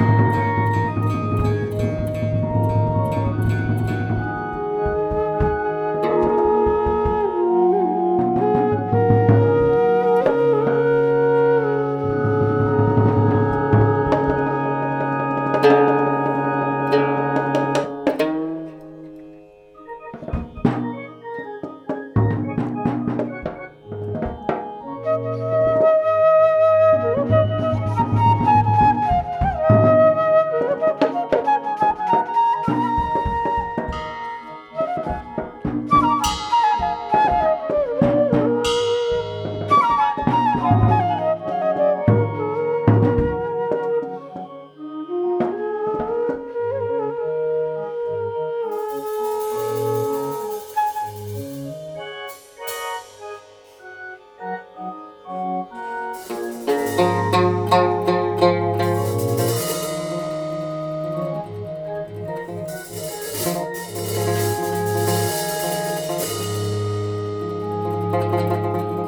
Música Música